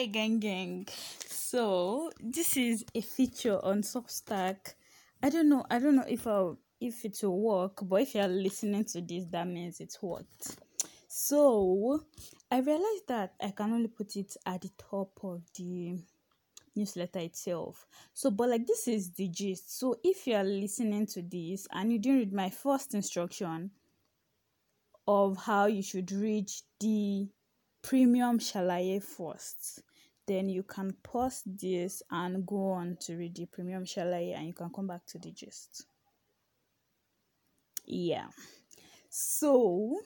Hi, gang, gang. So this is a feature on Substack. I don't know. I don't know if I if it will work, but if you are listening to this, that means it's worked. So I realized that I can only put it at the top of the newsletter itself. So, but like this is the gist. So if you are listening to this and you didn't read my first instruction of how you should reach the premium Shalaye first, then you can pause this and go on to read the premium Shalaye and you can come back to the gist. Yeah. So,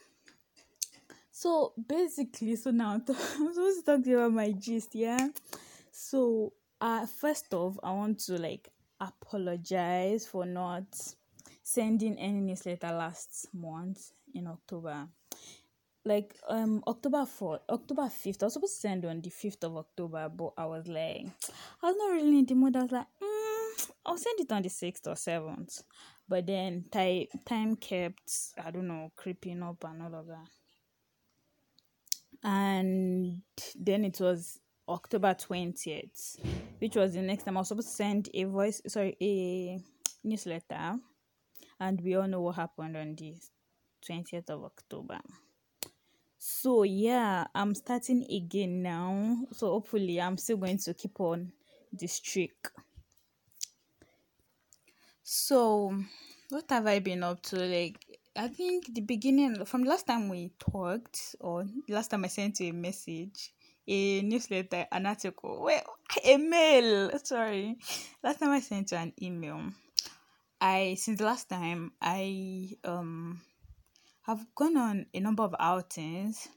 so basically, so now I'm supposed to talk to you about my gist, yeah. So, uh, first off, I want to like apologize for not sending any newsletter last month in October like um October 4th, October 5th. I was supposed to send on the 5th of October, but I was like, I was not really in the mood. I was like, mm, I'll send it on the 6th or 7th. But then time time kept, I don't know, creeping up and all of that. And then it was October 20th, which was the next time I was supposed to send a voice, sorry, a newsletter. And we all know what happened on the 20th of October. So yeah, I'm starting again now. So hopefully I'm still going to keep on the streak. So what have I been up to? Like I think the beginning from last time we talked or last time I sent you a message, a newsletter, an article. Well a mail. Sorry. Last time I sent you an email. I since last time I um have gone on a number of outings.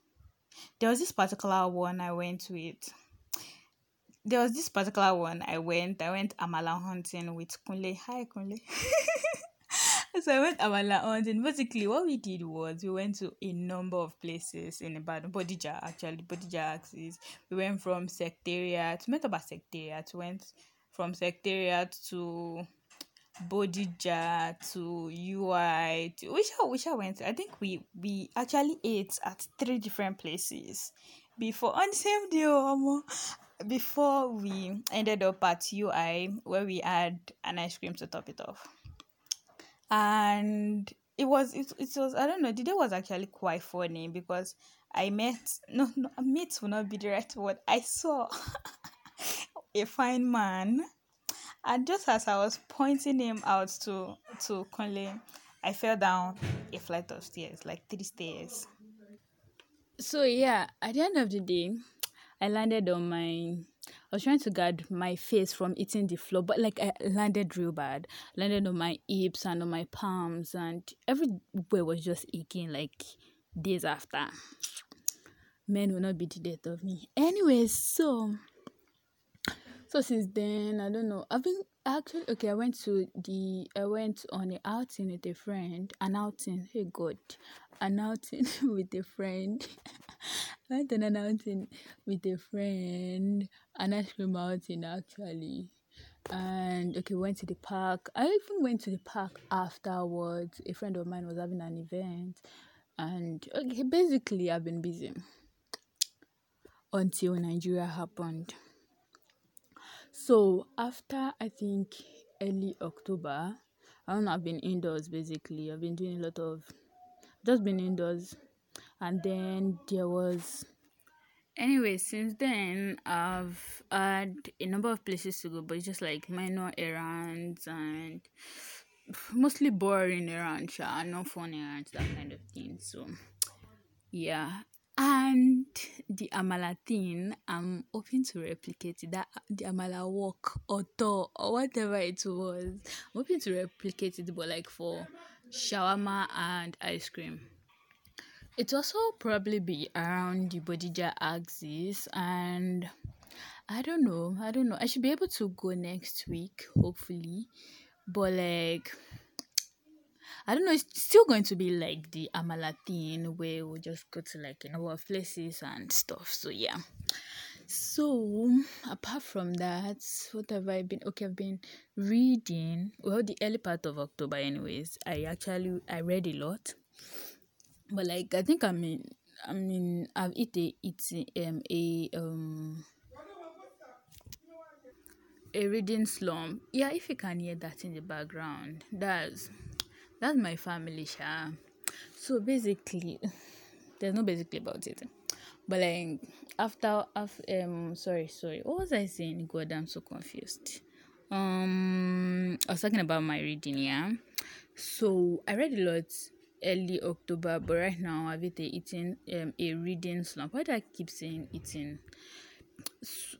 There was this particular one I went with. There was this particular one I went. I went amala hunting with Kunle. Hi Kunle. so I went amala hunting. Basically, what we did was we went to a number of places in Ibadan, Bodija actually, Bodija axis. We went from Secretariat, met about Secretariat, went from Secretariat to Bodija to UI to which I which I went. I think we we actually ate at three different places before on the same day. Um, before we ended up at UI where we had an ice cream to top it off. And it was it, it was I don't know, the day was actually quite funny because I met no no meet will not be the right word. I saw a fine man and just as I was pointing him out to to Kunle, I fell down a flight of stairs, like three stairs. So yeah, at the end of the day, I landed on my I was trying to guard my face from eating the floor, but like I landed real bad. Landed on my hips and on my palms, and everywhere was just aching like days after. Men will not be the death of me. Anyways, so so since then, I don't know. I've been actually okay. I went to the I went on an outing with a friend. An outing, hey God, an outing with a friend. I went on an outing with a friend, an ice cream outing actually. And okay, went to the park. I even went to the park afterwards. A friend of mine was having an event, and okay, basically I've been busy until Nigeria happened. So after I think early October, I don't know, I've been indoors basically. I've been doing a lot of just been indoors. And then there was anyway, since then I've had a number of places to go, but it's just like minor errands and mostly boring errands, not fun errands, that kind of thing. So yeah, and the amala thing, I'm hoping to replicate it. That the amala walk or door or whatever it was. I'm hoping to replicate it, but like for shawarma and ice cream. It also probably be around the Bodija axis and I don't know. I don't know. I should be able to go next week, hopefully. But like I don't know, it's still going to be like the Amala thing where we'll just go to like a number of places and stuff. So yeah. So apart from that, what have I been okay, I've been reading well the early part of October anyways. I actually I read a lot. But like I think I mean I mean I've eaten it's um a um a reading slump. Yeah, if you can hear that in the background, that's that's my family, Sha. So basically, there's no basically about it. But like after after um sorry sorry what was I saying? God, I'm so confused. Um, I was talking about my reading, yeah. So I read a lot early October, but right now I've been eating um a reading slump. Why do I keep saying eating?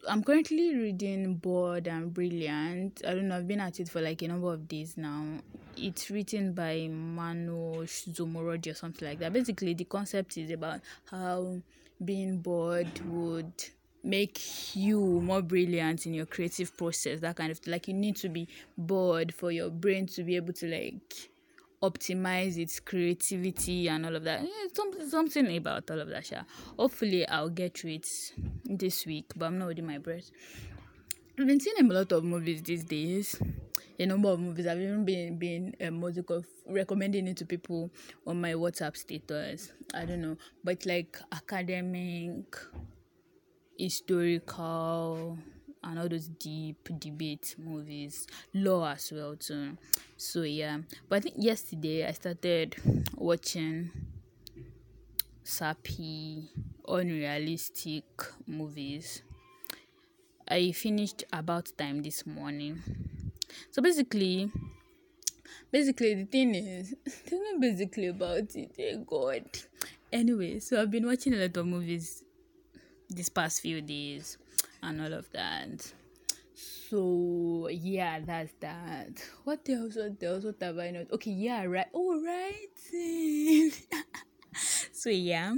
I'm currently reading Bored and Brilliant. I don't know, I've been at it for like a number of days now. It's written by Manoush Zomorodi or something like that. Basically, the concept is about how being bored would make you more brilliant in your creative process. That kind of like you need to be bored for your brain to be able to like optimize its creativity and all of that. Yeah, something something about all of that. Yeah. Hopefully, I'll get through it this week, but I'm not holding my breath. I've been seeing a lot of movies these days. A number of movies. I've even been been um, what's recommending it to people on my WhatsApp status. I don't know, but like academic, historical, and all those deep debate movies, law as well too. So yeah, but I think yesterday I started watching sappy, unrealistic movies. I finished about time this morning. So basically, basically the thing is, there's not basically about it. Thank God. Anyway, so I've been watching a lot of movies this past few days and all of that. So yeah, that's that. What else? What else? What have I not? Okay, yeah, right. Oh, right. so yeah,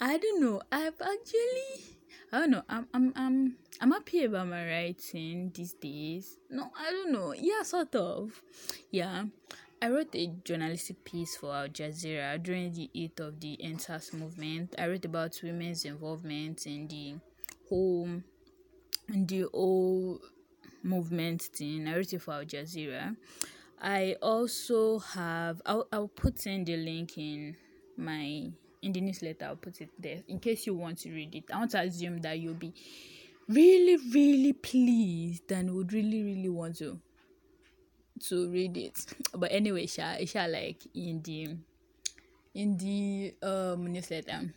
I don't know. I've actually, I don't know. I'm, I'm, I'm, I'm happy about my writing these days. No, I don't know. Yeah, sort of. Yeah. I wrote a journalistic piece for Al Jazeera during the height of the EndSARS movement. I wrote about women's involvement in the whole the whole movement thing. I wrote it for Al Jazeera. I also have I'll, I'll put in the link in my in the newsletter. I'll put it there in case you want to read it. I want to assume that you'll be really really pleased and would really really want to to read it. But anyway, Sha, Sha like in the in the um newsletter.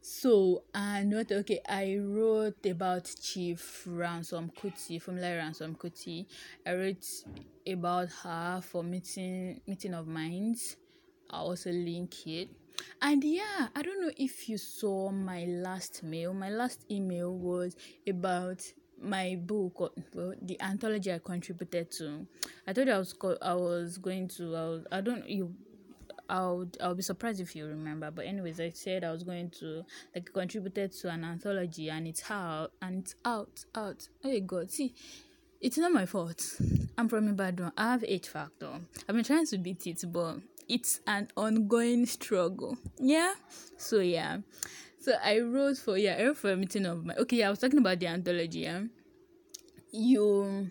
So and what okay, I wrote about Chief Ransom Kuti, Funmilayo Ransom Kuti. I wrote about her for meeting meeting of minds. I'll also link it. And yeah, I don't know if you saw my last mail. My last email was about my book well, the anthology I contributed to. I thought I was co- I was going to I, was, I don't you I'll I'll be surprised if you remember. But anyways, I said I was going to like contributed to an anthology and it's out and it's out out. Oh God, see, it's not my fault. I'm from Ibadan. I have H factor. I've been trying to beat it, but it's an ongoing struggle. Yeah. So yeah. So I wrote for yeah, I wrote for a meeting of my okay, yeah, I was talking about the anthology, yeah. You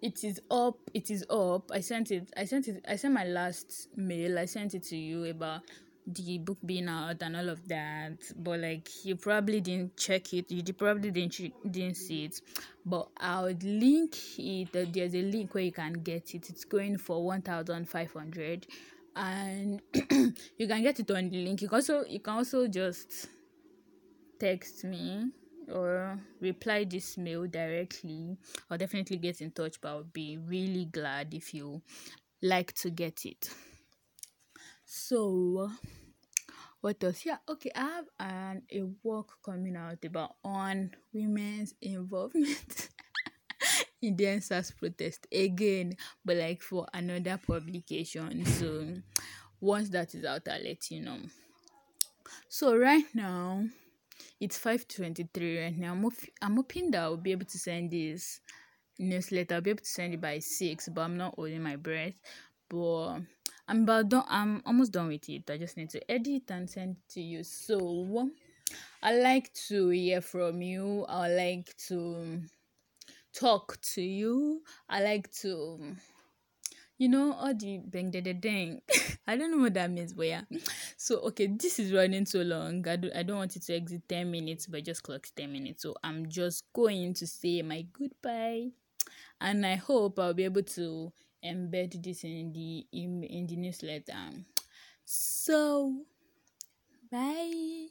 it is up it is up. I sent it i sent it i sent my last mail. I sent it to you about the book being out and all of that. But like you probably didn't check it. You probably didn't didn't see it. But i would link it there's a link where you can get it. It's going for 1500 and you can get it on the link. You can also you can also just text me or reply this mail directly or definitely get in touch but i'll be really glad if you like to get it. So what else? Yeah okay i have an a work coming out about on women's involvement in the EndSARS protest again but like for another publication. So once that is out i'll let you know. So right now it's 5.23 right now. I'm, I'm hoping that I'll be able to send this newsletter. I'll be able to send it by 6, but I'm not holding my breath. But I'm about done. I'm almost done with it. I just need to edit and send it to you. So I like to hear from you. I like to talk to you. I like to you know all the bang da da i don't know what that means but yeah. So okay this is running so long. I, do, I don't want it to exit 10 minutes but just clock 10 minutes. So i'm just going to say my goodbye. And I hope I'll be able to embed this in the in, in the newsletter. So, bye.